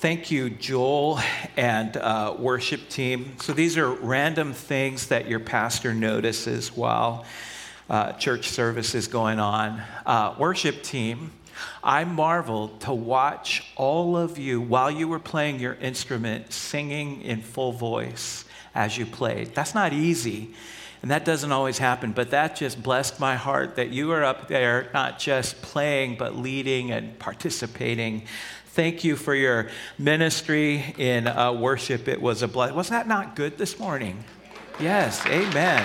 Thank you, Joel and uh, worship team. So, these are random things that your pastor notices while uh, church service is going on. Uh, worship team, I marveled to watch all of you while you were playing your instrument singing in full voice as you played. That's not easy. And that doesn't always happen, but that just blessed my heart that you are up there not just playing, but leading and participating. Thank you for your ministry in uh, worship. It was a blessing. Was that not good this morning? Yes, amen.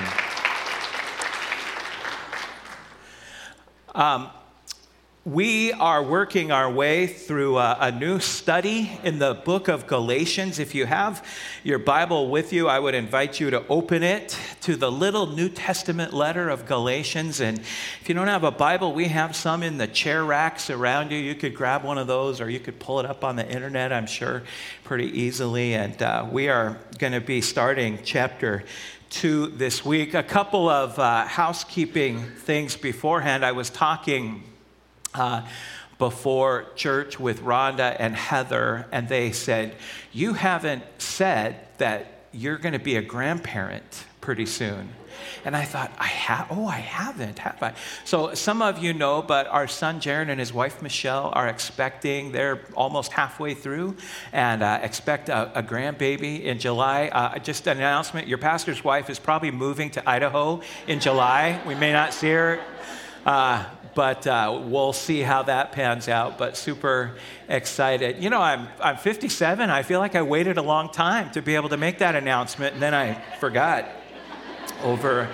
Um, we are working our way through a, a, new study in the book of Galatians. If you have your Bible with you, I would invite you to open it to the little New Testament letter of Galatians. And if you don't have a Bible, we have some in the chair racks around you. You could grab one of those or you could pull it up on the internet, I'm sure, pretty easily. And uh, we are going to be starting chapter two this week. A couple of uh, housekeeping things beforehand. I was talking uh, before church with Rhonda and Heather, and they said, You haven't said that you're going to be a grandparent pretty soon. And I thought, I have, oh, I haven't, have I? So some of you know, but our son Jaron and his wife Michelle are expecting, they're almost halfway through, and uh, expect a, a, grandbaby in July. Uh, just an announcement your pastor's wife is probably moving to Idaho in July. We may not see her. Uh, but uh, we'll see how that pans out. But super excited. You know, I'm, I'm 57. I feel like I waited a long time to be able to make that announcement, and then I forgot over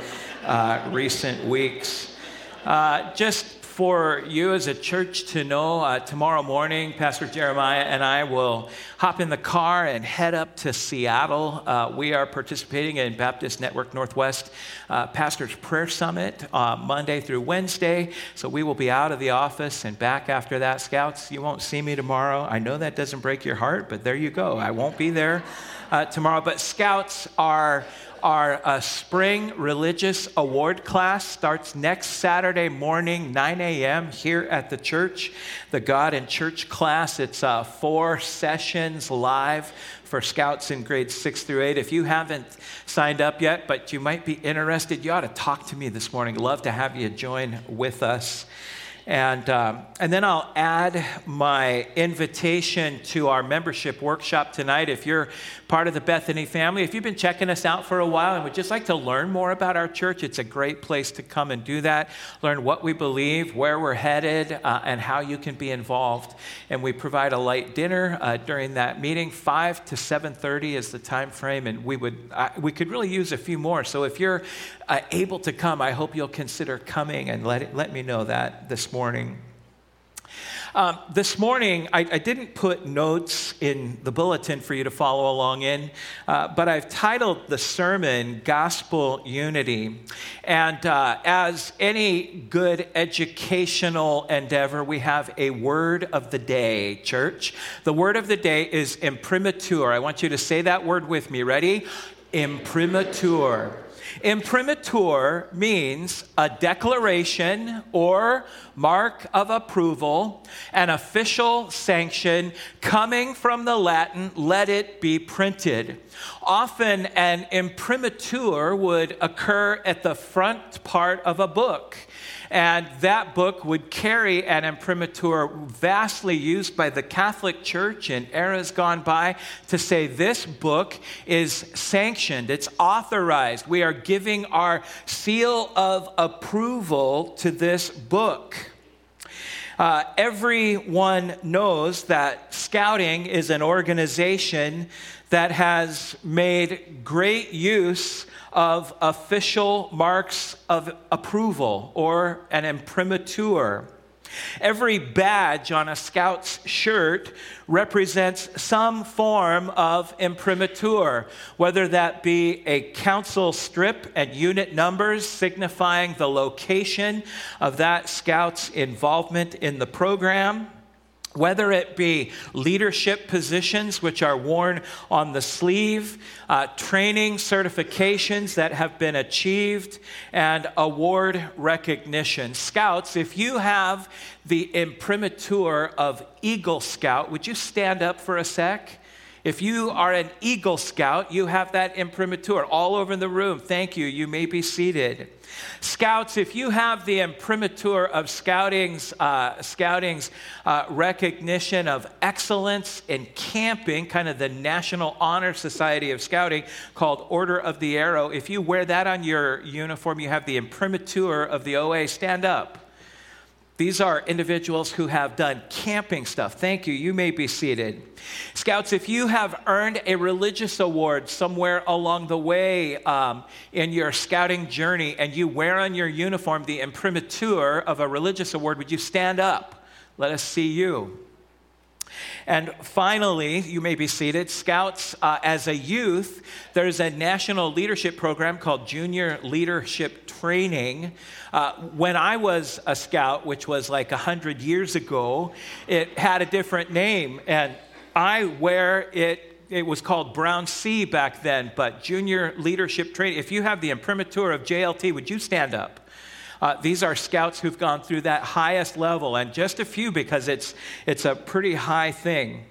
uh, recent weeks. Uh, just for you as a church to know uh, tomorrow morning, Pastor Jeremiah and I will hop in the car and head up to Seattle. Uh, we are participating in Baptist Network Northwest uh, Pastor's Prayer Summit uh, Monday through Wednesday. So we will be out of the office and back after that. Scouts, you won't see me tomorrow. I know that doesn't break your heart, but there you go. I won't be there uh, tomorrow. But Scouts are our uh, spring religious award class starts next Saturday morning, 9 a.m., here at the church. The God and Church class, it's uh, four sessions live for scouts in grades six through eight. If you haven't signed up yet, but you might be interested, you ought to talk to me this morning. Love to have you join with us. And, um, and then I'll add my invitation to our membership workshop tonight. If you're part of the Bethany family, if you've been checking us out for a while and would just like to learn more about our church, it's a great place to come and do that. Learn what we believe, where we're headed, uh, and how you can be involved. And we provide a light dinner uh, during that meeting. 5 to 7.30 is the time frame, and we, would, we could really use a few more. So if you're uh, able to come, I hope you'll consider coming and let, it, let me know that this morning. Um, this morning, I, I, didn't put notes in the bulletin for you to follow along in, uh, but I've titled the sermon Gospel Unity. And uh, as any good educational endeavor, we have a word of the day, church. The word of the day is imprimatur. I want you to say that word with me. Ready? Imprimatur. Imprimatur means a declaration or mark of approval, an official sanction coming from the Latin, let it be printed. Often, an imprimatur would occur at the front part of a book. And that book would carry an imprimatur vastly used by the Catholic Church in eras gone by to say this book is sanctioned, it's authorized. We are giving our seal of approval to this book. Uh, everyone knows that scouting is an organization that has made great use of official marks of approval or an imprimatur. Every badge on a scout's shirt represents some form of imprimatur, whether that be a council strip and unit numbers signifying the location of that scout's involvement in the program whether it be leadership positions, which are worn on the sleeve, uh, training certifications that have been achieved, and award recognition. Scouts, if you have the imprimatur of Eagle Scout, would you stand up for a sec? If you are an Eagle Scout, you have that imprimatur all over the room. Thank you. You may be seated. Scouts, if you have the imprimatur of Scouting's, uh, Scouting's uh, recognition of excellence in camping, kind of the National Honor Society of Scouting called Order of the Arrow, if you wear that on your uniform, you have the imprimatur of the OA, stand up. These are individuals who have done camping stuff. Thank you. You may be seated. Scouts, if you have earned a religious award somewhere along the way um, in your scouting journey and you wear on your uniform the imprimatur of a religious award, would you stand up? Let us see you. And finally, you may be seated. Scouts, uh, as a youth, there's a national leadership program called Junior Leadership Training. Uh, when I was a scout, which was like 100 years ago, it had a different name. And I wear it it was called Brownsea back then, but junior leadership training. If you have the imprimatur of JLT, would you stand up? Uh, these are scouts who've gone through that highest level, and just a few because it's, it's a pretty high thing.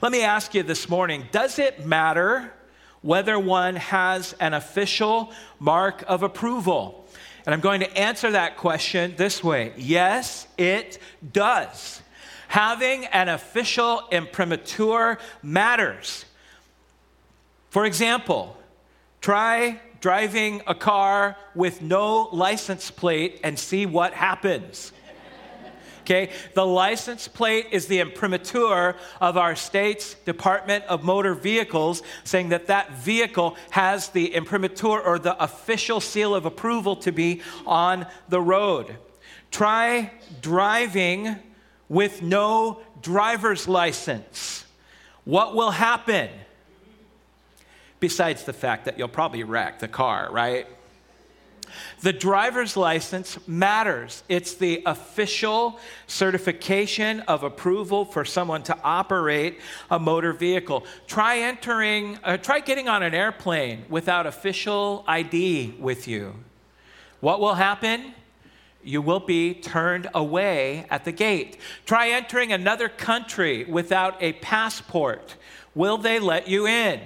Let me ask you this morning does it matter whether one has an official mark of approval? And I'm going to answer that question this way yes, it does. Having an official imprimatur matters. For example, try driving a car with no license plate and see what happens. Okay, the license plate is the imprimatur of our state's Department of Motor Vehicles, saying that that vehicle has the imprimatur or the official seal of approval to be on the road. Try driving with no driver's license. What will happen? Besides the fact that you'll probably wreck the car, right? The driver's license matters. It's the official certification of approval for someone to operate a motor vehicle. Try entering, uh, try getting on an airplane without official ID with you. What will happen? You will be turned away at the gate. Try entering another country without a passport. Will they let you in?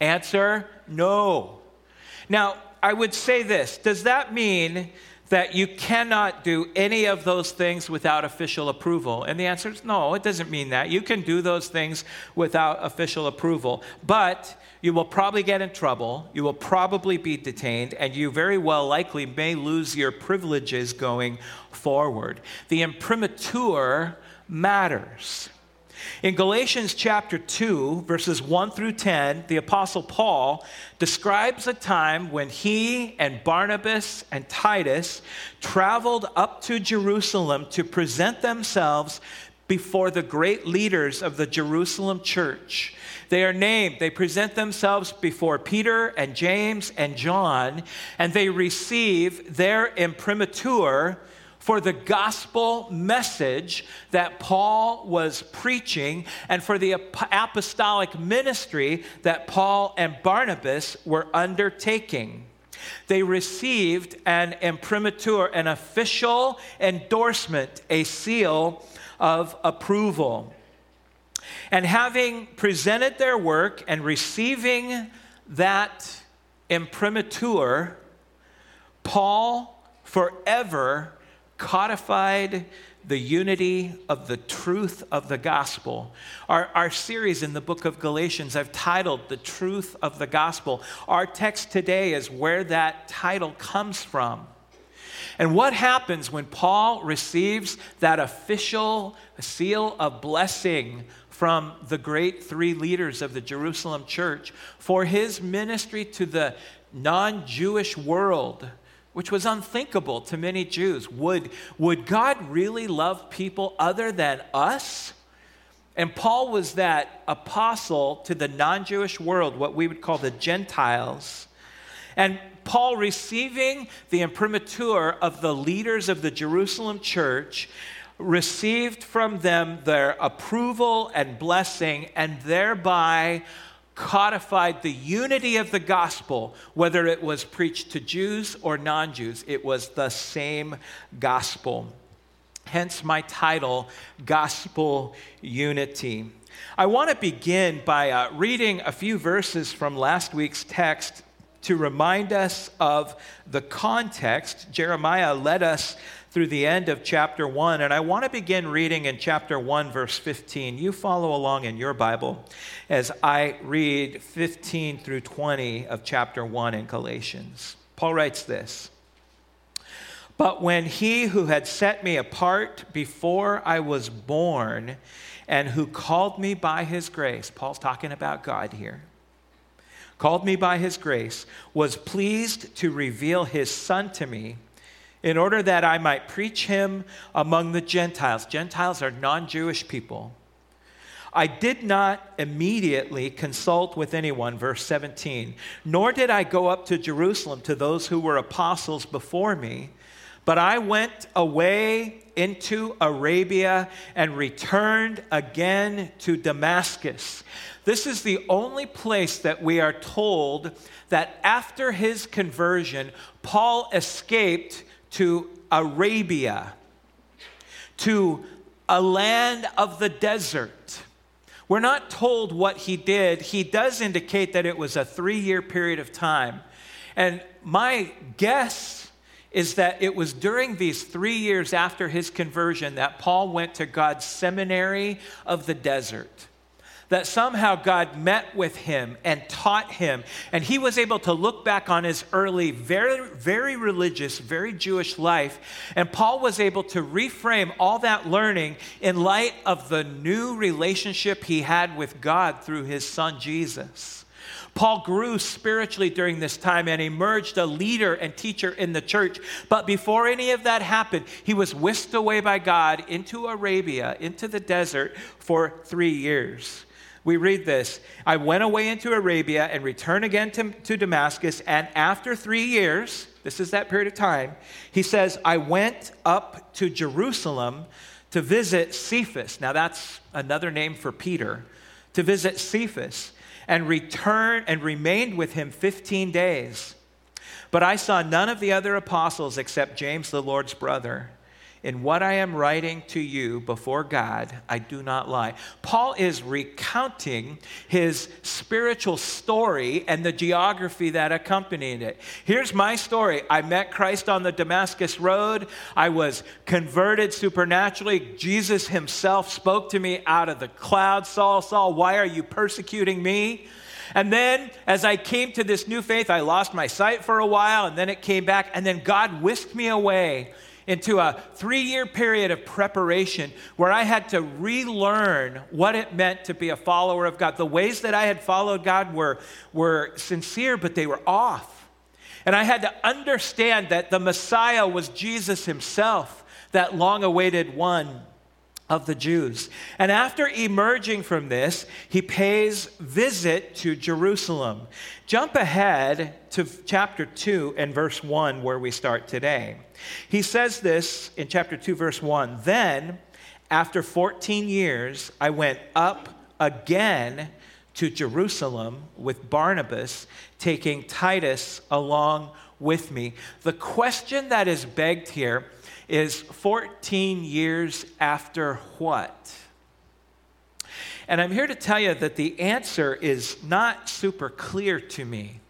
Answer no. Now, I would say this Does that mean that you cannot do any of those things without official approval? And the answer is no, it doesn't mean that. You can do those things without official approval, but you will probably get in trouble, you will probably be detained, and you very well likely may lose your privileges going forward. The imprimatur matters. In Galatians chapter 2, verses 1 through 10, the Apostle Paul describes a time when he and Barnabas and Titus traveled up to Jerusalem to present themselves before the great leaders of the Jerusalem church. They are named, they present themselves before Peter and James and John, and they receive their imprimatur for the gospel message that Paul was preaching and for the apostolic ministry that Paul and Barnabas were undertaking. They received an imprimatur, an official endorsement, a seal of approval. And having presented their work and receiving that imprimatur, Paul forever codified the unity of the truth of the gospel. Our, our series in the book of Galatians, I've titled The Truth of the Gospel. Our text today is where that title comes from. And what happens when Paul receives that official seal of blessing from the great three leaders of the Jerusalem church for his ministry to the non Jewish world? Which was unthinkable to many Jews. Would, would God really love people other than us? And Paul was that apostle to the non Jewish world, what we would call the Gentiles. And Paul receiving the imprimatur of the leaders of the Jerusalem church received from them their approval and blessing, and thereby codified the unity of the gospel, whether it was preached to Jews or non Jews. It was the same gospel. Hence my title, Gospel Unity. I want to begin by uh, reading a few verses from last week's text to remind us of the context. Jeremiah led us through the end of chapter 1, and I want to begin reading in chapter 1, verse 15. You follow along in your Bible as I read 15 through 20 of chapter 1 in Galatians. Paul writes this. But when he who had set me apart before I was born and who called me by his grace, Paul's talking about God here, called me by his grace, was pleased to reveal his son to me in order that I might preach him among the Gentiles. Gentiles are non Jewish people. I did not immediately consult with anyone, verse 17, nor did I go up to Jerusalem to those who were apostles before me but I went away into Arabia and returned again to Damascus. This is the only place that we are told that after his conversion, Paul escaped to Arabia, to a land of the desert. We're not told what he did. He does indicate that it was a three year period of time. And my guess is that it was during these three years after his conversion that Paul went to God's seminary of the desert. That somehow God met with him and taught him, and he was able to look back on his early, very, very religious, very Jewish life. And Paul was able to reframe all that learning in light of the new relationship he had with God through his son Jesus. Paul grew spiritually during this time and emerged a leader and teacher in the church. But before any of that happened, he was whisked away by God into Arabia, into the desert for three years. We read this I went away into Arabia and returned again to, to Damascus. And after three years, this is that period of time, he says, I went up to Jerusalem to visit Cephas. Now, that's another name for Peter, to visit Cephas and returned and remained with him 15 days. But I saw none of the other apostles except James, the Lord's brother. In what I am writing to you before God, I do not lie. Paul is recounting his spiritual story and the geography that accompanied it. Here's my story I met Christ on the Damascus Road. I was converted supernaturally. Jesus himself spoke to me out of the cloud Saul, Saul, why are you persecuting me? And then, as I came to this new faith, I lost my sight for a while, and then it came back, and then God whisked me away into a three year period of preparation where I had to relearn what it meant to be a follower of God. The ways that I had followed God were, were sincere, but they were off. And I had to understand that the Messiah was Jesus himself, that long awaited one of the Jews. And after emerging from this, he pays visit to Jerusalem. Jump ahead to chapter 2 and verse 1 where we start today. He says this in chapter 2 verse 1, "Then after 14 years I went up again to Jerusalem with Barnabas, taking Titus along with me." The question that is begged here is 14 years after what? And I'm here to tell you that the answer is not super clear to me.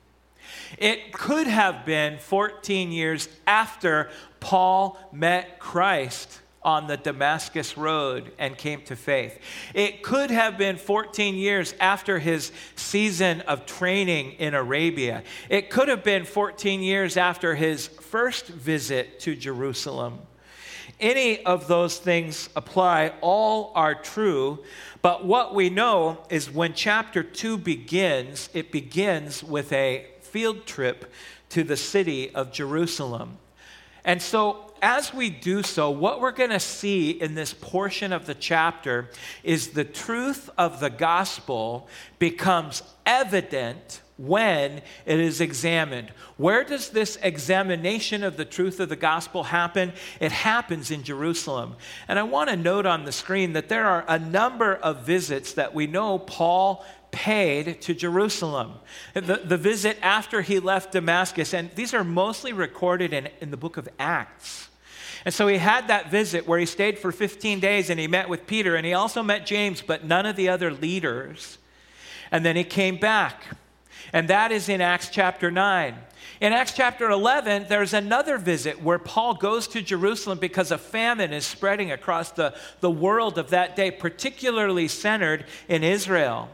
It could have been 14 years after Paul met Christ on the Damascus Road and came to faith. It could have been 14 years after his season of training in Arabia. It could have been 14 years after his first visit to Jerusalem. Any of those things apply, all are true. But what we know is when chapter 2 begins, it begins with a field trip to the city of Jerusalem. And so as we do so, what we're going to see in this portion of the chapter is the truth of the gospel becomes evident when it is examined. Where does this examination of the truth of the gospel happen? It happens in Jerusalem. And I want to note on the screen that there are a number of visits that we know Paul paid to Jerusalem. The, the visit after he left Damascus, and these are mostly recorded in, in the book of Acts. And so he had that visit where he stayed for 15 days and he met with Peter and he also met James, but none of the other leaders. And then he came back. And that is in Acts chapter 9. In Acts chapter 11, there's another visit where Paul goes to Jerusalem because a famine is spreading across the, the world of that day, particularly centered in Israel.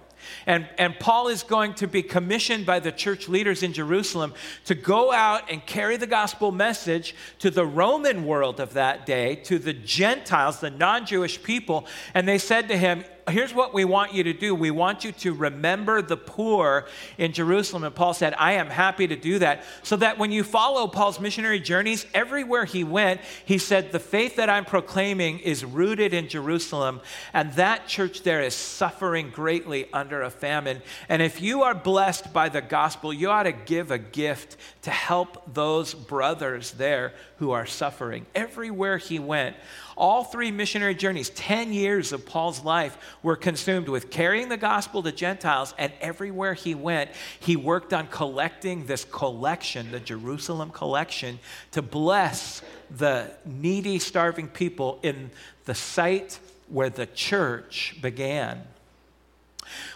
And, and Paul is going to be commissioned by the church leaders in Jerusalem to go out and carry the gospel message to the Roman world of that day, to the Gentiles, the non Jewish people. And they said to him, here's what we want you to do. We want you to remember the poor in Jerusalem. And Paul said, I am happy to do that. So that when you follow Paul's missionary journeys, everywhere he went, he said, The faith that I'm proclaiming is rooted in Jerusalem. And that church there is suffering greatly under a famine. And if you are blessed by the gospel, you ought to give a gift to help those brothers there who are suffering. Everywhere he went, all three missionary journeys, 10 years of Paul's life, were consumed with carrying the gospel to Gentiles, and everywhere he went, he worked on collecting this collection, the Jerusalem collection, to bless the needy, starving people in the site where the church began.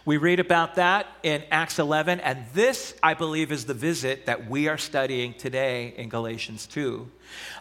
We read about that in Acts 11, and this, I believe, is the visit that we are studying today in Galatians 2.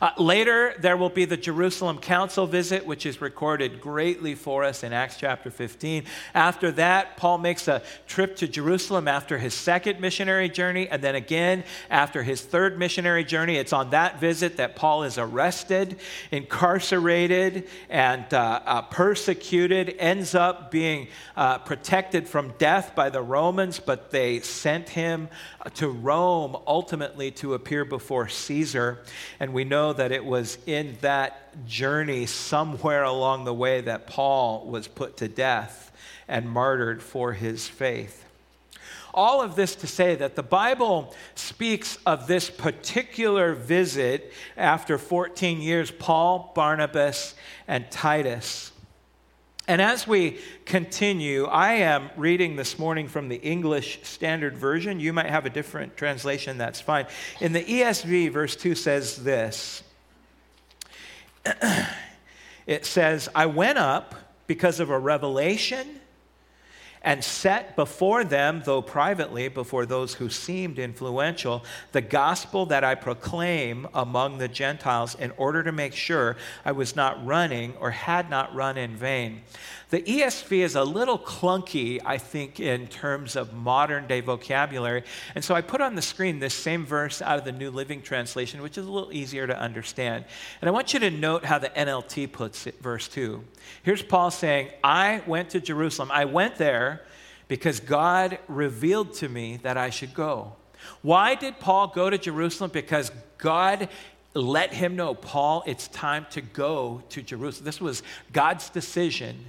Uh, later, there will be the Jerusalem Council visit, which is recorded greatly for us in Acts chapter 15. After that, Paul makes a trip to Jerusalem after his second missionary journey, and then again after his third missionary journey. It's on that visit that Paul is arrested, incarcerated, and uh, uh, persecuted, ends up being uh, protected from death by the Romans, but they sent him to Rome ultimately to appear before Caesar. And we know that it was in that journey somewhere along the way that Paul was put to death and martyred for his faith. All of this to say that the Bible speaks of this particular visit after 14 years, Paul, Barnabas, and Titus. And as we continue, I am reading this morning from the English Standard Version. You might have a different translation, that's fine. In the ESV, verse 2 says this It says, I went up because of a revelation and set before them, though privately, before those who seemed influential, the gospel that I proclaim among the Gentiles in order to make sure I was not running or had not run in vain. The ESV is a little clunky, I think, in terms of modern day vocabulary. And so I put on the screen this same verse out of the New Living Translation, which is a little easier to understand. And I want you to note how the NLT puts it, verse 2. Here's Paul saying, I went to Jerusalem. I went there because God revealed to me that I should go. Why did Paul go to Jerusalem? Because God let him know, Paul, it's time to go to Jerusalem. This was God's decision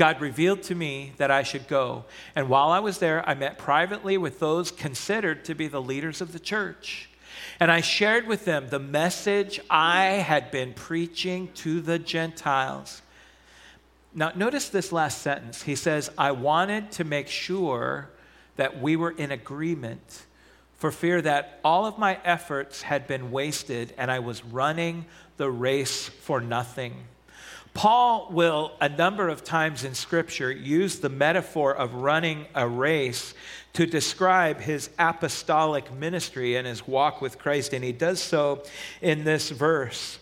God revealed to me that I should go. And while I was there, I met privately with those considered to be the leaders of the church. And I shared with them the message I had been preaching to the Gentiles. Now, notice this last sentence. He says, I wanted to make sure that we were in agreement for fear that all of my efforts had been wasted and I was running the race for nothing. Paul will, a number of times in Scripture, use the metaphor of running a race to describe his apostolic ministry and his walk with Christ, and he does so in this verse.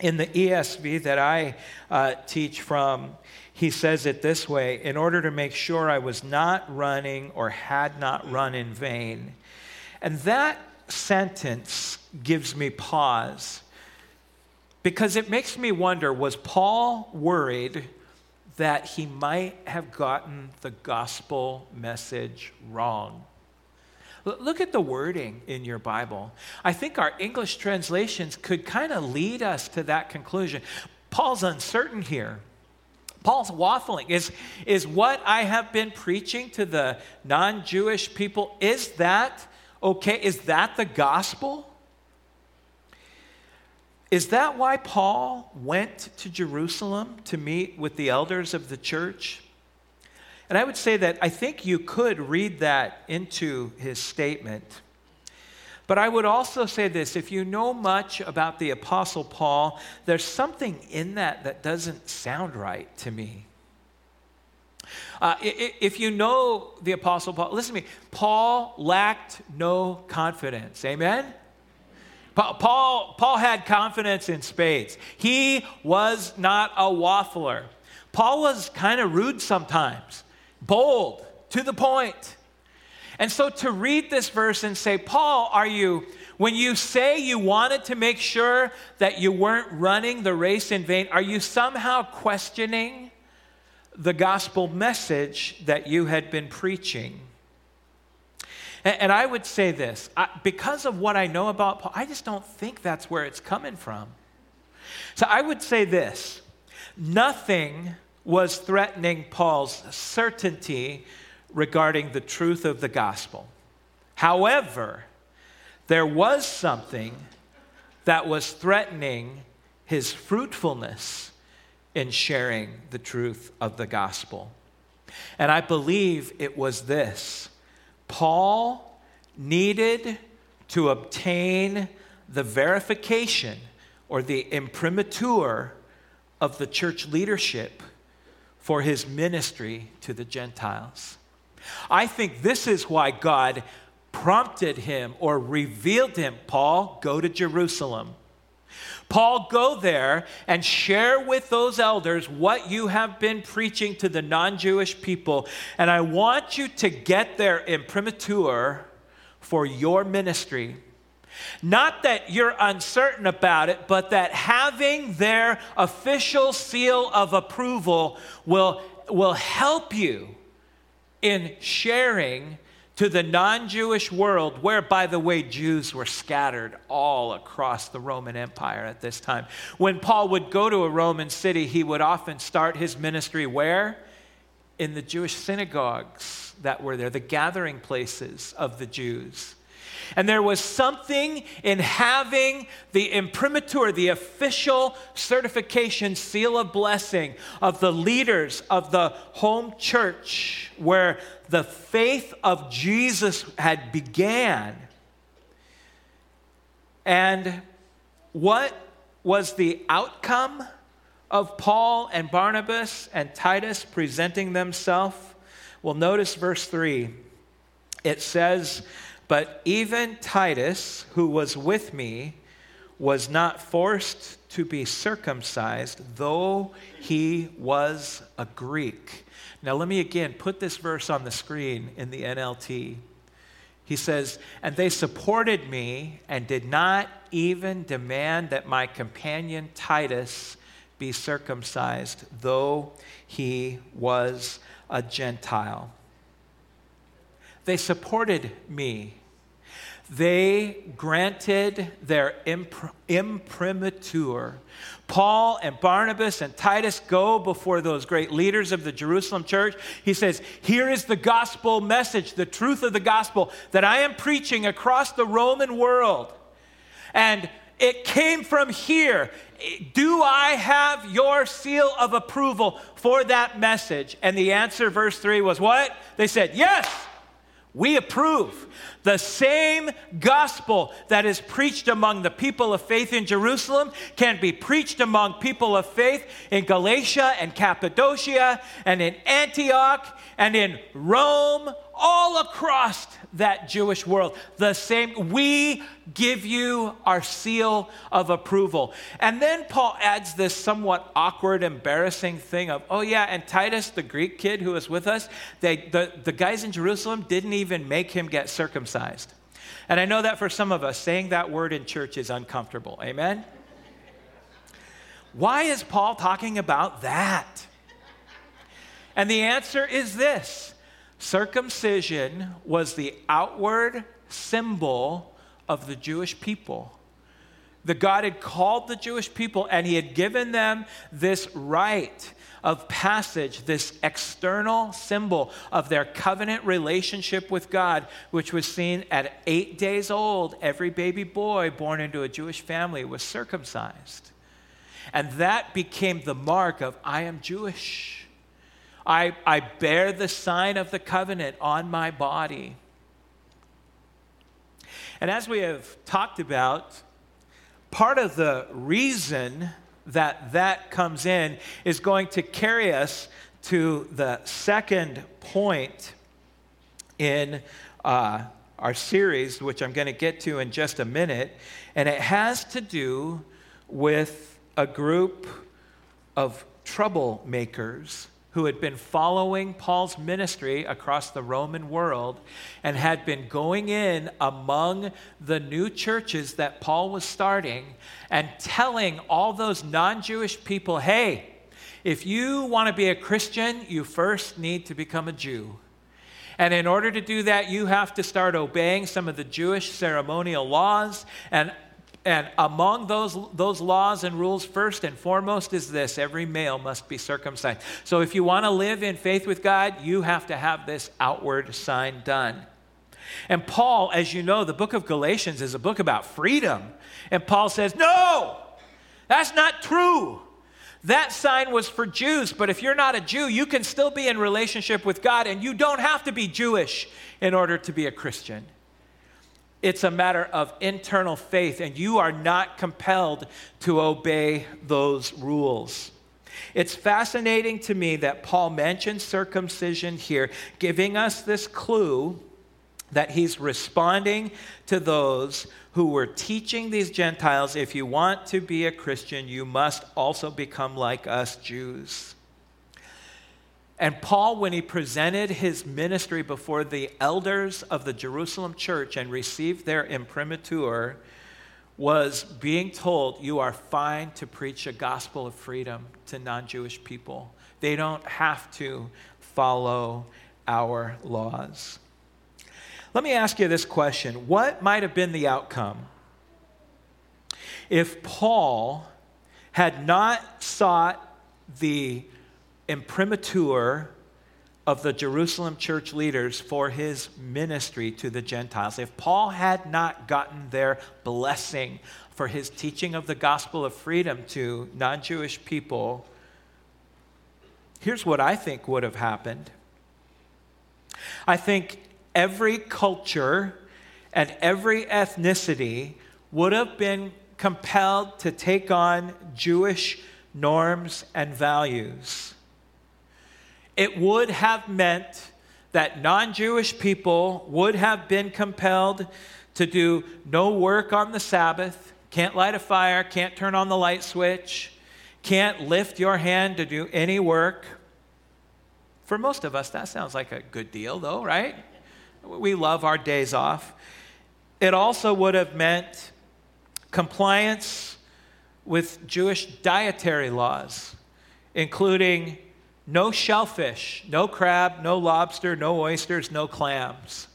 In the ESV that I uh, teach from, he says it this way in order to make sure I was not running or had not run in vain. And that sentence gives me pause because it makes me wonder was Paul worried that he might have gotten the gospel message wrong? Look at the wording in your Bible. I think our English translations could kind of lead us to that conclusion. Paul's uncertain here. Paul's waffling. Is, is what I have been preaching to the non Jewish people, is that okay? Is that the gospel? Is that why Paul went to Jerusalem to meet with the elders of the church? And I would say that I think you could read that into his statement. But I would also say this if you know much about the Apostle Paul, there's something in that that doesn't sound right to me. Uh, if you know the Apostle Paul, listen to me. Paul lacked no confidence. Amen? Paul, Paul had confidence in spades. He was not a waffler. Paul was kind of rude sometimes, bold, to the point. And so to read this verse and say, Paul, are you, when you say you wanted to make sure that you weren't running the race in vain, are you somehow questioning the gospel message that you had been preaching? And, and I would say this I, because of what I know about Paul, I just don't think that's where it's coming from. So I would say this nothing was threatening Paul's certainty regarding the truth of the gospel. However, there was something that was threatening his fruitfulness in sharing the truth of the gospel. And I believe it was this Paul needed to obtain the verification or the imprimatur of the church leadership for his ministry to the Gentiles. I think this is why God prompted him or revealed him Paul, go to Jerusalem. Paul, go there and share with those elders what you have been preaching to the non Jewish people. And I want you to get their imprimatur for your ministry. Not that you're uncertain about it, but that having their official seal of approval will, will help you in sharing to the non Jewish world, where, by the way, Jews were scattered all across the Roman Empire at this time. When Paul would go to a Roman city, he would often start his ministry where? In the Jewish synagogues that were there, the gathering places of the Jews. And there was something in having the imprimatur, the official certification seal of blessing of the leaders of the home church where the faith of Jesus had began. And what was the outcome of Paul and Barnabas and Titus presenting themselves? Well, notice verse 3. It says, but even Titus, who was with me, was not forced to be circumcised, though he was a Greek. Now, let me again put this verse on the screen in the NLT. He says, And they supported me and did not even demand that my companion Titus be circumcised, though he was a Gentile. They supported me. They granted their imprimatur. Paul and Barnabas and Titus go before those great leaders of the Jerusalem church. He says, Here is the gospel message, the truth of the gospel that I am preaching across the Roman world. And it came from here. Do I have your seal of approval for that message? And the answer, verse 3, was what? They said, Yes. We approve the same gospel that is preached among the people of faith in Jerusalem can be preached among people of faith in Galatia and Cappadocia and in Antioch and in Rome, all across that Jewish world. The same, we give you our seal of approval. And then Paul adds this somewhat awkward, embarrassing thing of, oh, yeah, and Titus, the Greek kid who was with us, they, the, the guys in Jerusalem didn't even make him get circumcised. And I know that for some of us, saying that word in church is uncomfortable. Amen? Why is Paul talking about that? And the answer is this circumcision was the outward symbol of the Jewish people. The God had called the Jewish people and he had given them this rite of passage, this external symbol of their covenant relationship with God, which was seen at eight days old. Every baby boy born into a Jewish family was circumcised. And that became the mark of I am Jewish. I, I bear the sign of the covenant on my body. And as we have talked about, part of the reason that that comes in is going to carry us to the second point in uh, our series, which I'm going to get to in just a minute. And it has to do with a group of troublemakers who had been following Paul's ministry across the Roman world and had been going in among the new churches that Paul was starting and telling all those non Jewish people, hey, if you want to be a Christian, you first need to become a Jew. And in order to do that, you have to start obeying some of the Jewish ceremonial laws and and among those, those laws and rules, first and foremost, is this every male must be circumcised. So if you want to live in faith with God, you have to have this outward sign done. And Paul, as you know, the book of Galatians is a book about freedom. And Paul says, No, that's not true. That sign was for Jews, but if you're not a Jew, you can still be in relationship with God, and you don't have to be Jewish in order to be a Christian. It's a matter of internal faith, and you are not compelled to obey those rules. It's fascinating to me that Paul mentions circumcision here, giving us this clue that he's responding to those who were teaching these Gentiles if you want to be a Christian, you must also become like us Jews. And Paul, when he presented his ministry before the elders of the Jerusalem church and received their imprimatur, was being told, You are fine to preach a gospel of freedom to non Jewish people. They don't have to follow our laws. Let me ask you this question What might have been the outcome if Paul had not sought the imprimatur of the Jerusalem church leaders for his ministry to the Gentiles. If Paul had not gotten their blessing for his teaching of the gospel of freedom to non Jewish people, here's what I think would have happened. I think every culture and every ethnicity would have been compelled to take on Jewish norms and values it would have meant that non Jewish people would have been compelled to do no work on the Sabbath, can't light a fire, can't turn on the light switch, can't lift your hand to do any work. For most of us, that sounds like a good deal, though, right? We love our days off. It also would have meant compliance with Jewish dietary laws, including no shellfish, no crab, no lobster, no oysters, no clams.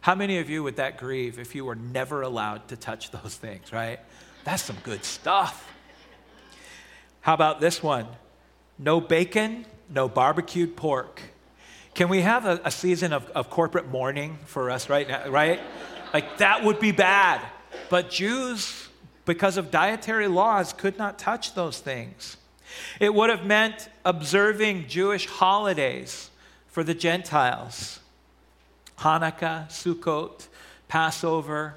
How many of you would that grieve if you were never allowed to touch those things, right? That's some good stuff. How about this one? No bacon, no barbecued pork. Can we have a, a season of, of corporate mourning for us right now, right? Like that would be bad. But Jews, because of dietary laws, could not touch those things. It would have meant observing Jewish holidays for the Gentiles. Hanukkah, Sukkot, Passover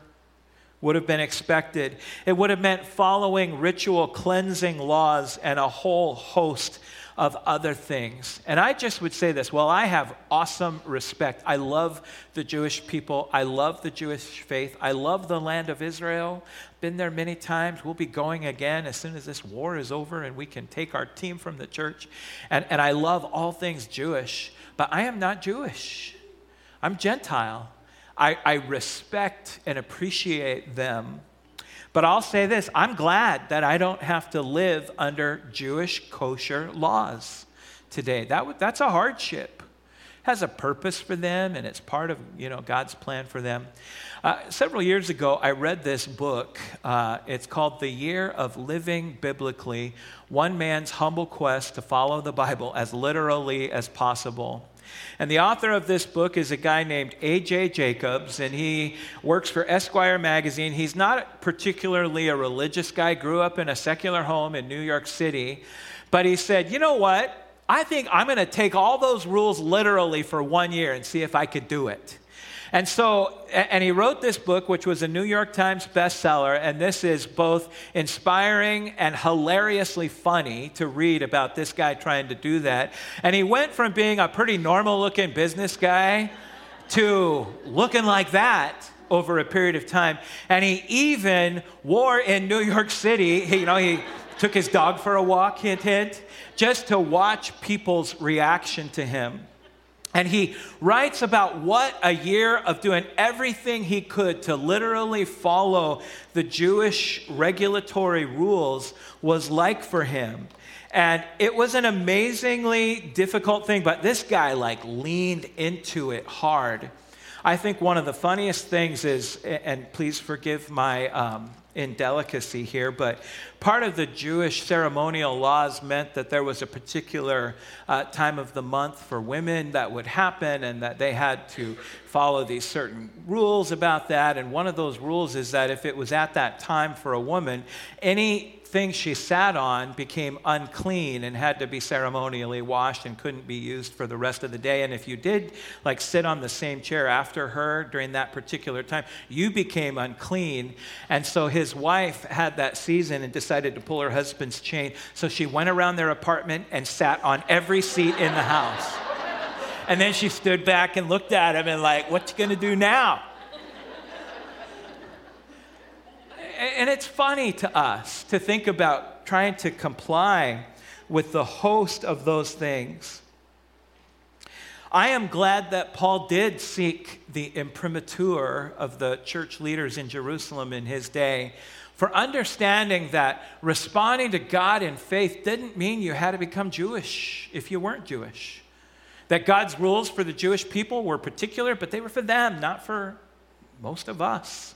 would have been expected. It would have meant following ritual cleansing laws and a whole host of other things. And I just would say this well, I have awesome respect. I love the Jewish people, I love the Jewish faith, I love the land of Israel. Been there many times. We'll be going again as soon as this war is over and we can take our team from the church. And, and I love all things Jewish, but I am not Jewish. I'm Gentile. I, I respect and appreciate them but I'll say this I'm glad that I don't have to live under Jewish kosher laws today. That, that's a hardship. It has a purpose for them and it's part of you know God's plan for them. Uh, several years ago, I read this book. Uh, it's called The Year of Living Biblically One Man's Humble Quest to Follow the Bible as Literally as Possible. And the author of this book is a guy named A.J. Jacobs, and he works for Esquire magazine. He's not particularly a religious guy, grew up in a secular home in New York City, but he said, you know what? I think I'm going to take all those rules literally for one year and see if I could do it. And so, and he wrote this book, which was a New York Times bestseller, and this is both inspiring and hilariously funny to read about this guy trying to do that. And he went from being a pretty normal looking business guy to looking like that over a period of time. And he even wore in New York City, you know, he took his dog for a walk, hint, hint, just to watch people's reaction to him. And he writes about what a year of doing everything he could to literally follow the Jewish regulatory rules was like for him. And it was an amazingly difficult thing, but this guy like leaned into it hard. I think one of the funniest things is, and please forgive my um, indelicacy here, but part of the Jewish ceremonial laws meant that there was a particular uh, time of the month for women that would happen and that they had to follow these certain rules about that. And one of those rules is that if it was at that time for a woman, any thing she sat on became unclean and had to be ceremonially washed and couldn't be used for the rest of the day. And if you did like sit on the same chair after her during that particular time, you became unclean. And so his wife had that season and decided to pull her husband's chain. So she went around their apartment and sat on every seat in the house. And then she stood back and looked at him and like, what you gonna do now? and it's funny to us to think about trying to comply with the host of those things. I am glad that Paul did seek the imprimatur of the church leaders in Jerusalem in his day for understanding that responding to God in faith didn't mean you had to become Jewish if you weren't Jewish. That God's rules for the Jewish people were particular, but they were for them, not for most of us.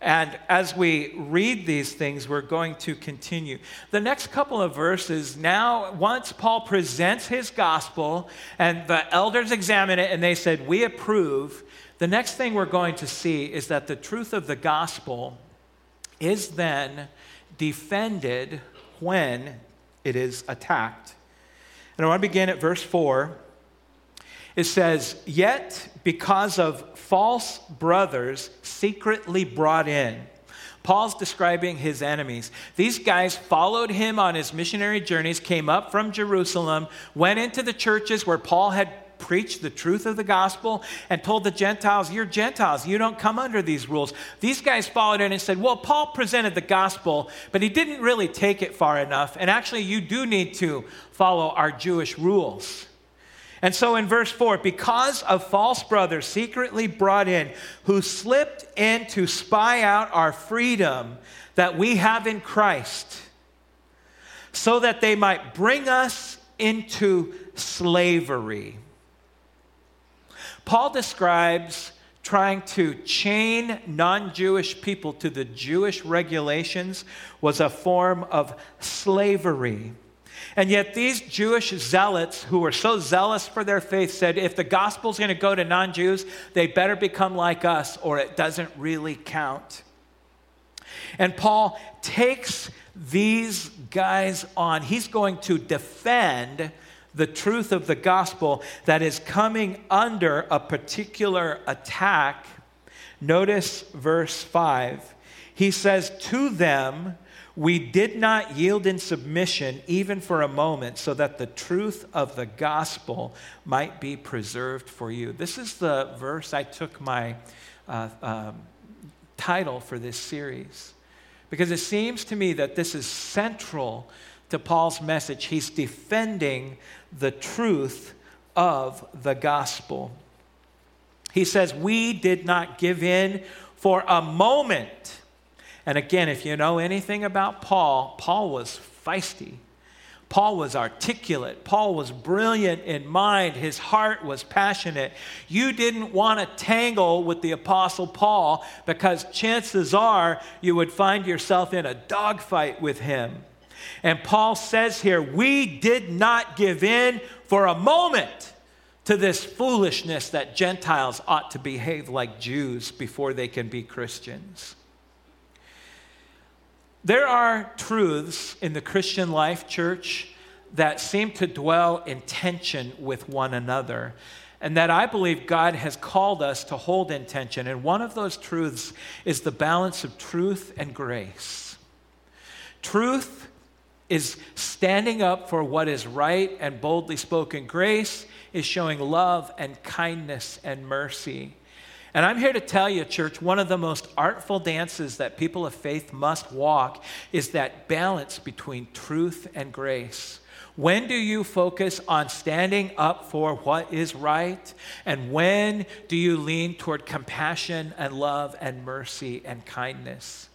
And as we read these things, we're going to continue. The next couple of verses, now, once Paul presents his gospel and the elders examine it and they said, We approve, the next thing we're going to see is that the truth of the gospel is then defended when it is attacked. And I want to begin at verse 4. It says, Yet because of false brothers secretly brought in. Paul's describing his enemies. These guys followed him on his missionary journeys, came up from Jerusalem, went into the churches where Paul had preached the truth of the gospel, and told the Gentiles, You're Gentiles, you don't come under these rules. These guys followed in and said, Well, Paul presented the gospel, but he didn't really take it far enough, and actually, you do need to follow our Jewish rules. And so in verse 4, because of false brothers secretly brought in who slipped in to spy out our freedom that we have in Christ, so that they might bring us into slavery. Paul describes trying to chain non Jewish people to the Jewish regulations was a form of slavery. And yet, these Jewish zealots who were so zealous for their faith said, if the gospel's going to go to non Jews, they better become like us or it doesn't really count. And Paul takes these guys on. He's going to defend the truth of the gospel that is coming under a particular attack. Notice verse 5. He says, To them, we did not yield in submission even for a moment so that the truth of the gospel might be preserved for you. This is the verse I took my uh, um, title for this series because it seems to me that this is central to Paul's message. He's defending the truth of the gospel. He says, We did not give in for a moment and again, if you know anything about Paul, Paul was feisty. Paul was articulate. Paul was brilliant in mind. His heart was passionate. You didn't want to tangle with the Apostle Paul because chances are you would find yourself in a dogfight with him. And Paul says here, we did not give in for a moment to this foolishness that Gentiles ought to behave like Jews before they can be Christians. There are truths in the Christian life, church, that seem to dwell in tension with one another, and that I believe God has called us to hold in tension. And one of those truths is the balance of truth and grace. Truth is standing up for what is right and boldly spoken. Grace is showing love and kindness and mercy. And I'm here to tell you, church, one of the most artful dances that people of faith must walk is that balance between truth and grace. When do you focus on standing up for what is right? And when do you lean toward compassion and love and mercy and kindness?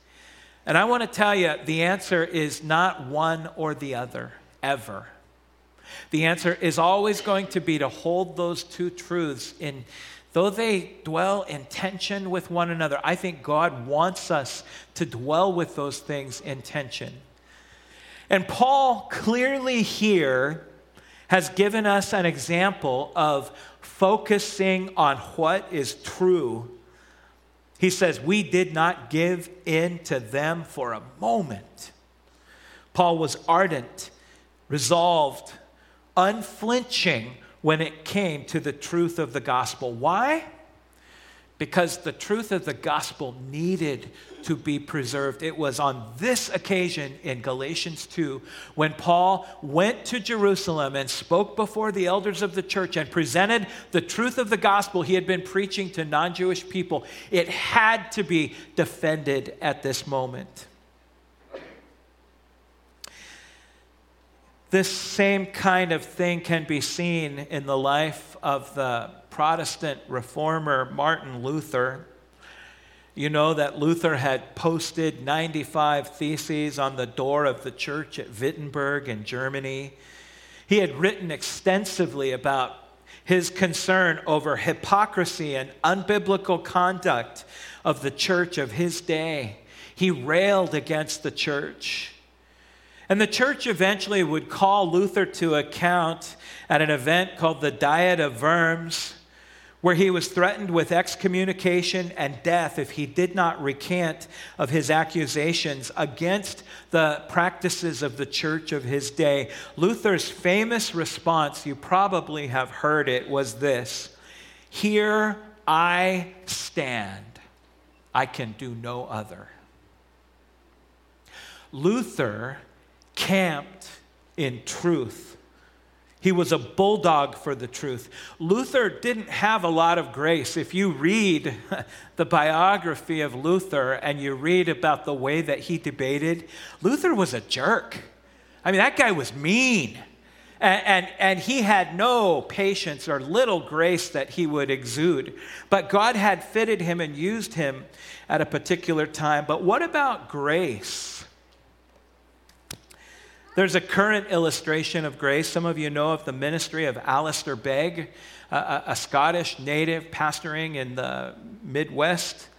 And I want to tell you the answer is not one or the other, ever. The answer is always going to be to hold those two truths in, though they dwell in tension with one another. I think God wants us to dwell with those things in tension. And Paul clearly here has given us an example of focusing on what is true he says, We did not give in to them for a moment. Paul was ardent, resolved, unflinching when it came to the truth of the gospel. Why? Because the truth of the gospel needed to be preserved. It was on this occasion in Galatians 2 when Paul went to Jerusalem and spoke before the elders of the church and presented the truth of the gospel he had been preaching to non Jewish people. It had to be defended at this moment. This same kind of thing can be seen in the life of the Protestant reformer Martin Luther. You know that Luther had posted 95 theses on the door of the church at Wittenberg in Germany. He had written extensively about his concern over hypocrisy and unbiblical conduct of the church of his day. He railed against the church. And the church eventually would call Luther to account at an event called the Diet of Worms where he was threatened with excommunication and death if he did not recant of his accusations against the practices of the church of his day. Luther's famous response, you probably have heard it, was this Here I stand, I can do no other. Luther camped in truth he was a bulldog for the truth. Luther didn't have a lot of grace. If you read the biography of Luther and you read about the way that he debated, Luther was a jerk. I mean, that guy was mean. And, and, and, he had no patience or little grace that he would exude. But God had fitted him and used him at a particular time. But what about grace? There's a current illustration of grace. Some of you know of the ministry of Alistair Begg, a, a Scottish native pastoring in the Midwest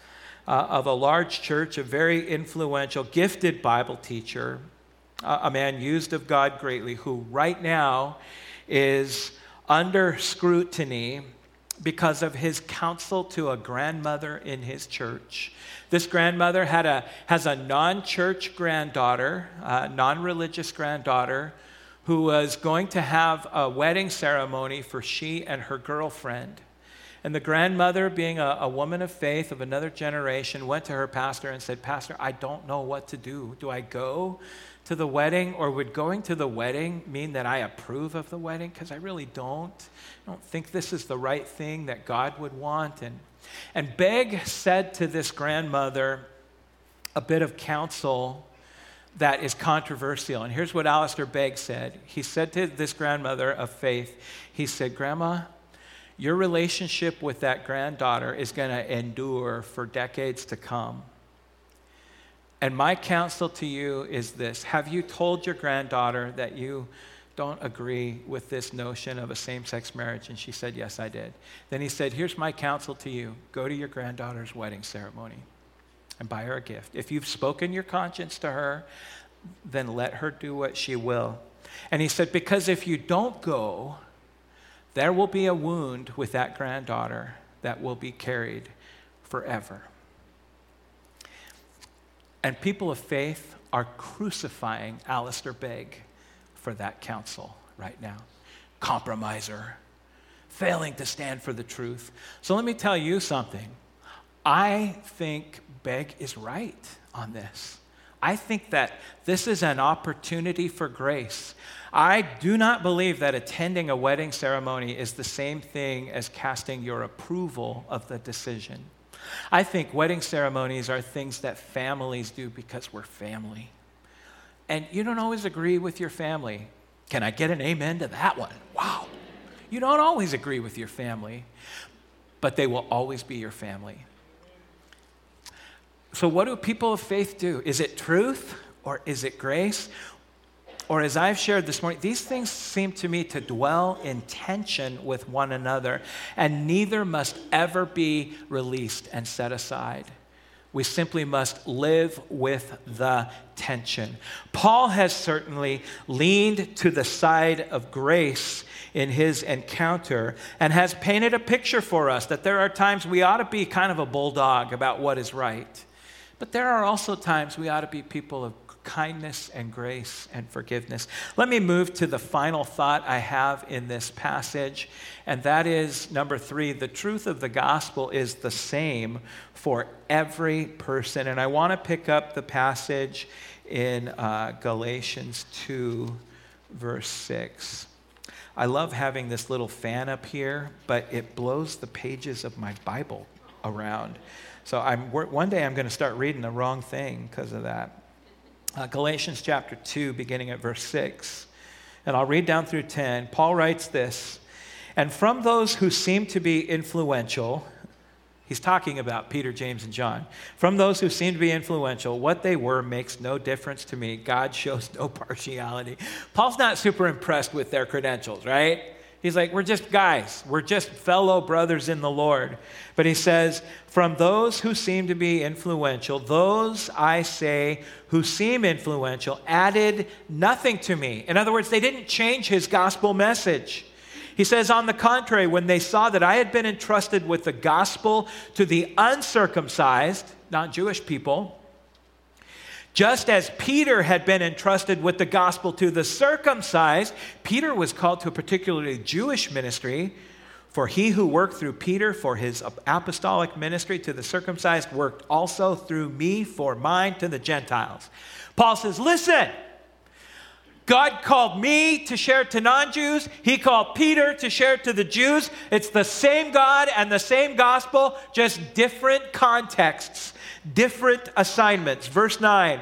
uh, of a large church, a very influential, gifted Bible teacher, uh, a man used of God greatly, who right now is under scrutiny because of his counsel to a grandmother in his church. This grandmother had a, has a non church granddaughter, non religious granddaughter, who was going to have a wedding ceremony for she and her girlfriend. And the grandmother, being a, a, woman of faith of another generation, went to her pastor and said, Pastor, I don't know what to do. Do I go to the wedding, or would going to the wedding mean that I approve of the wedding? Because I really don't. I don't think this is the right thing that God would want. And, and Begg said to this grandmother a bit of counsel that is controversial. And here's what Alistair Begg said. He said to this grandmother of faith, he said, Grandma, your relationship with that granddaughter is going to endure for decades to come. And my counsel to you is this Have you told your granddaughter that you don't agree with this notion of a same sex marriage? And she said, Yes, I did. Then he said, Here's my counsel to you go to your granddaughter's wedding ceremony and buy her a gift. If you've spoken your conscience to her, then let her do what she will. And he said, Because if you don't go, there will be a wound with that granddaughter that will be carried forever. And people of faith are crucifying Alistair Begg for that counsel right now. Compromiser, failing to stand for the truth. So let me tell you something. I think Begg is right on this. I think that this is an opportunity for grace. I do not believe that attending a wedding ceremony is the same thing as casting your approval of the decision. I think wedding ceremonies are things that families do because we're family. And you don't always agree with your family. Can I get an amen to that one? Wow. You don't always agree with your family, but they will always be your family. So, what do people of faith do? Is it truth or is it grace? Or, as I've shared this morning, these things seem to me to dwell in tension with one another, and neither must ever be released and set aside. We simply must live with the tension. Paul has certainly leaned to the side of grace in his encounter and has painted a picture for us that there are times we ought to be kind of a bulldog about what is right. But there are also times we ought to be people of kindness and grace and forgiveness. Let me move to the final thought I have in this passage, and that is number three the truth of the gospel is the same for every person. And I want to pick up the passage in uh, Galatians 2, verse 6. I love having this little fan up here, but it blows the pages of my Bible around. So I'm, one day I'm going to start reading the wrong thing because of that. Uh, Galatians chapter 2, beginning at verse 6. And I'll read down through 10. Paul writes this And from those who seem to be influential, he's talking about Peter, James, and John. From those who seem to be influential, what they were makes no difference to me. God shows no partiality. Paul's not super impressed with their credentials, right? He's like, we're just guys. We're just fellow brothers in the Lord. But he says, from those who seem to be influential, those I say who seem influential added nothing to me. In other words, they didn't change his gospel message. He says, on the contrary, when they saw that I had been entrusted with the gospel to the uncircumcised, not Jewish people, just as Peter had been entrusted with the gospel to the circumcised, Peter was called to a particularly Jewish ministry. For he who worked through Peter for his apostolic ministry to the circumcised worked also through me for mine to the Gentiles. Paul says, Listen, God called me to share to non Jews. He called Peter to share to the Jews. It's the same God and the same gospel, just different contexts different assignments. Verse 9.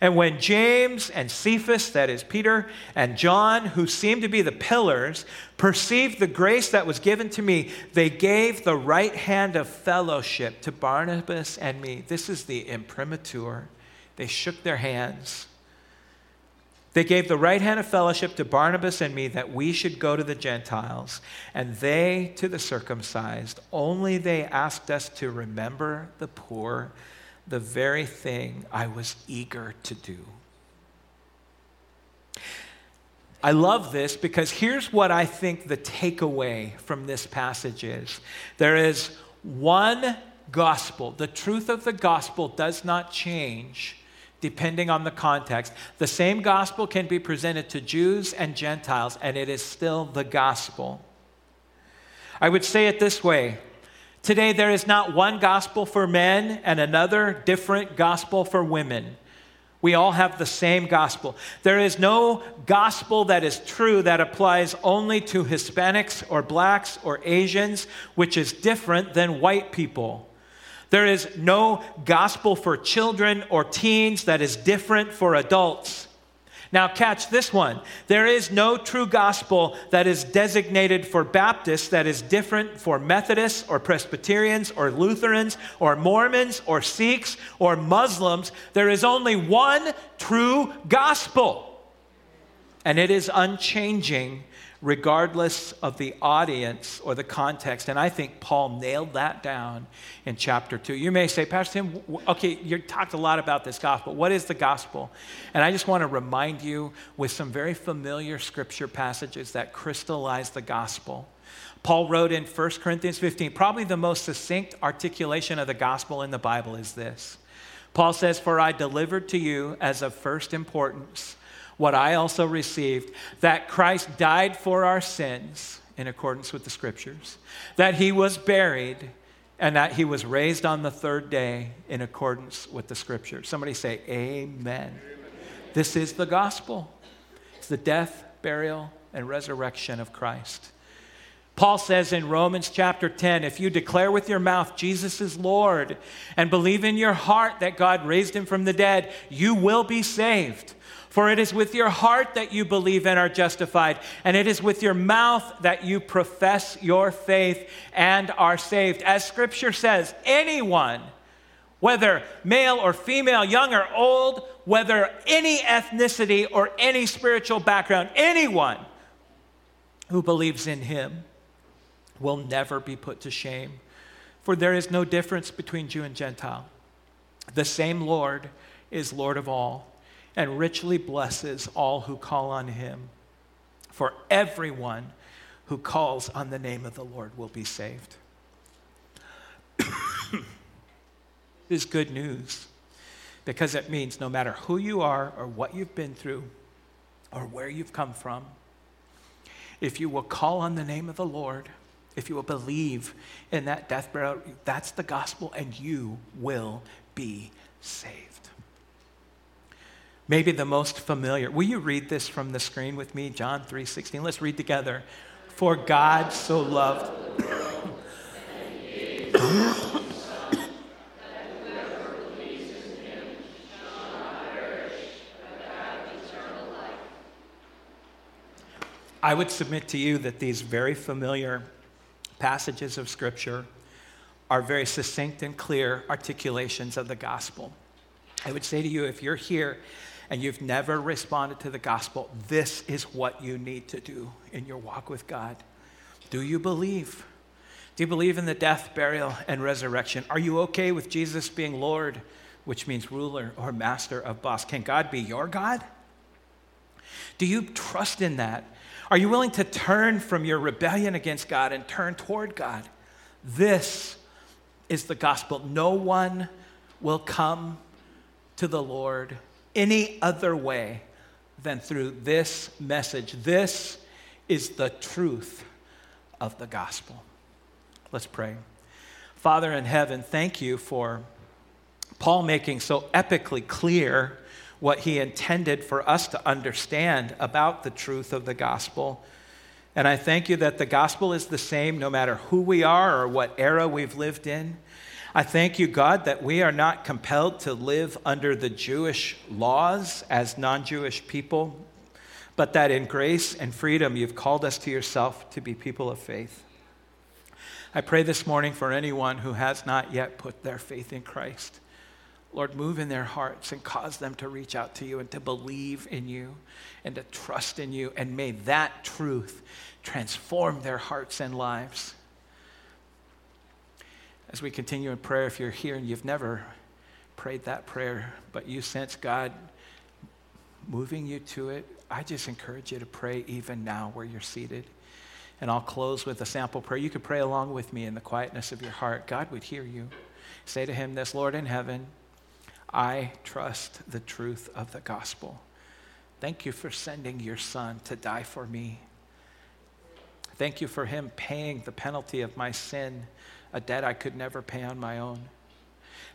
And when James and Cephas, that is Peter, and John, who seemed to be the pillars, perceived the grace that was given to me, they gave the right hand of fellowship to Barnabas and me. This is the imprimatur. They shook their hands. They gave the right hand of fellowship to Barnabas and me that we should go to the Gentiles, and they to the circumcised. Only they asked us to remember the poor, the very thing I was eager to do. I love this because here's what I think the takeaway from this passage is there is one gospel. The truth of the gospel does not change depending on the context. The same gospel can be presented to Jews and Gentiles, and it is still the gospel. I would say it this way Today, there is not one gospel for men and another different gospel for women. We all have the same gospel. There is no gospel that is true that applies only to Hispanics or blacks or Asians, which is different than white people. There is no gospel for children or teens that is different for adults. Now, catch this one. There is no true gospel that is designated for Baptists that is different for Methodists or Presbyterians or Lutherans or Mormons or Sikhs or Muslims. There is only one true gospel, and it is unchanging regardless of the audience or the context. And I think Paul nailed that down in chapter 2. You may say, Pastor Tim, okay, you talked a lot about this gospel. What is the gospel? And I just want to remind you with some very familiar scripture passages that crystallize the gospel. Paul wrote in 1 Corinthians 15, probably the most succinct articulation of the gospel in the Bible is this. Paul says, For I delivered to you as of first importance what I also received that Christ died for our sins in accordance with the scriptures, that he was buried, and that he was raised on the third day in accordance with the scriptures. Somebody say, Amen. Amen. This is the gospel. It's the death, burial, and resurrection of Christ. Paul says in Romans chapter 10 if you declare with your mouth Jesus is Lord and believe in your heart that God raised him from the dead, you will be saved. For it is with your heart that you believe and are justified, and it is with your mouth that you profess your faith and are saved. As scripture says, anyone, whether male or female, young or old, whether any ethnicity or any spiritual background, anyone who believes in him will never be put to shame. For there is no difference between Jew and Gentile. The same Lord is Lord of all and richly blesses all who call on him. For everyone who calls on the name of the Lord will be saved. This is good news because it means no matter who you are or what you've been through or where you've come from, if you will call on the name of the Lord, if you will believe in that death that's the gospel, and you will be saved. Maybe the most familiar. Will you read this from the screen with me? John 3:16. Let's read together. For God so loved I would submit to you that these very familiar passages of Scripture are very succinct and clear articulations of the gospel. I would say to you, if you're here and you've never responded to the gospel, this is what you need to do in your walk with God. Do you believe? Do you believe in the death, burial, and resurrection? Are you okay with Jesus being Lord, which means ruler or master of boss? Can God be your God? Do you trust in that? Are you willing to turn from your rebellion against God and turn toward God? This is the gospel. No one will come to the Lord any other way than through this message. This is the truth of the gospel. Let's pray. Father in heaven, thank you for Paul making so epically clear what he intended for us to understand about the truth of the gospel. And I thank you that the gospel is the same no matter who we are or what era we've lived in. I thank you, God, that we are not compelled to live under the Jewish laws as non Jewish people, but that in grace and freedom you've called us to yourself to be people of faith. I pray this morning for anyone who has not yet put their faith in Christ. Lord, move in their hearts and cause them to reach out to you and to believe in you and to trust in you. And may that truth transform their hearts and lives as we continue in prayer, if you're here and you've never prayed that prayer, but you sense God moving you to it, I just encourage you to pray even now where you're seated. And I'll close with a sample prayer. You could pray along with me in the quietness of your heart. God would hear you. Say to Him this Lord in heaven, I trust the truth of the gospel. Thank you for sending your Son to die for me. Thank you for Him paying the penalty of my sin a debt I could never pay on my own.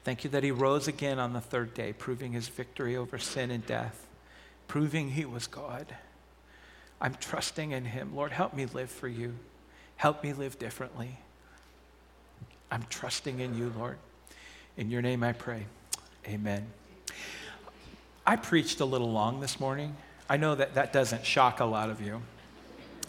Thank you that he rose again on the third day, proving his victory over sin and death, proving he was God. I'm trusting in him. Lord, help me live for you. Help me live differently. I'm trusting in you, Lord. In your name I pray. Amen. I preached a little long this morning. I know that that doesn't shock a lot of you.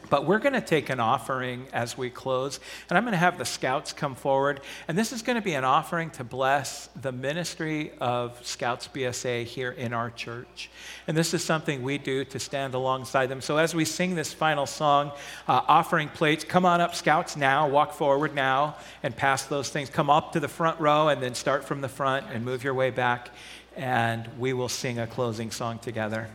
But we're going to take an offering as we close, and I'm going to have the scouts come forward. And this is going to be an offering to bless the ministry of Scouts BSA here in our church. And this is something we do to stand alongside them. So as we sing this final song, uh, offering plates, come on up, Scouts, now, walk forward now, and pass those things. Come up to the front row, and then start from the front and move your way back. And we will sing a closing song together.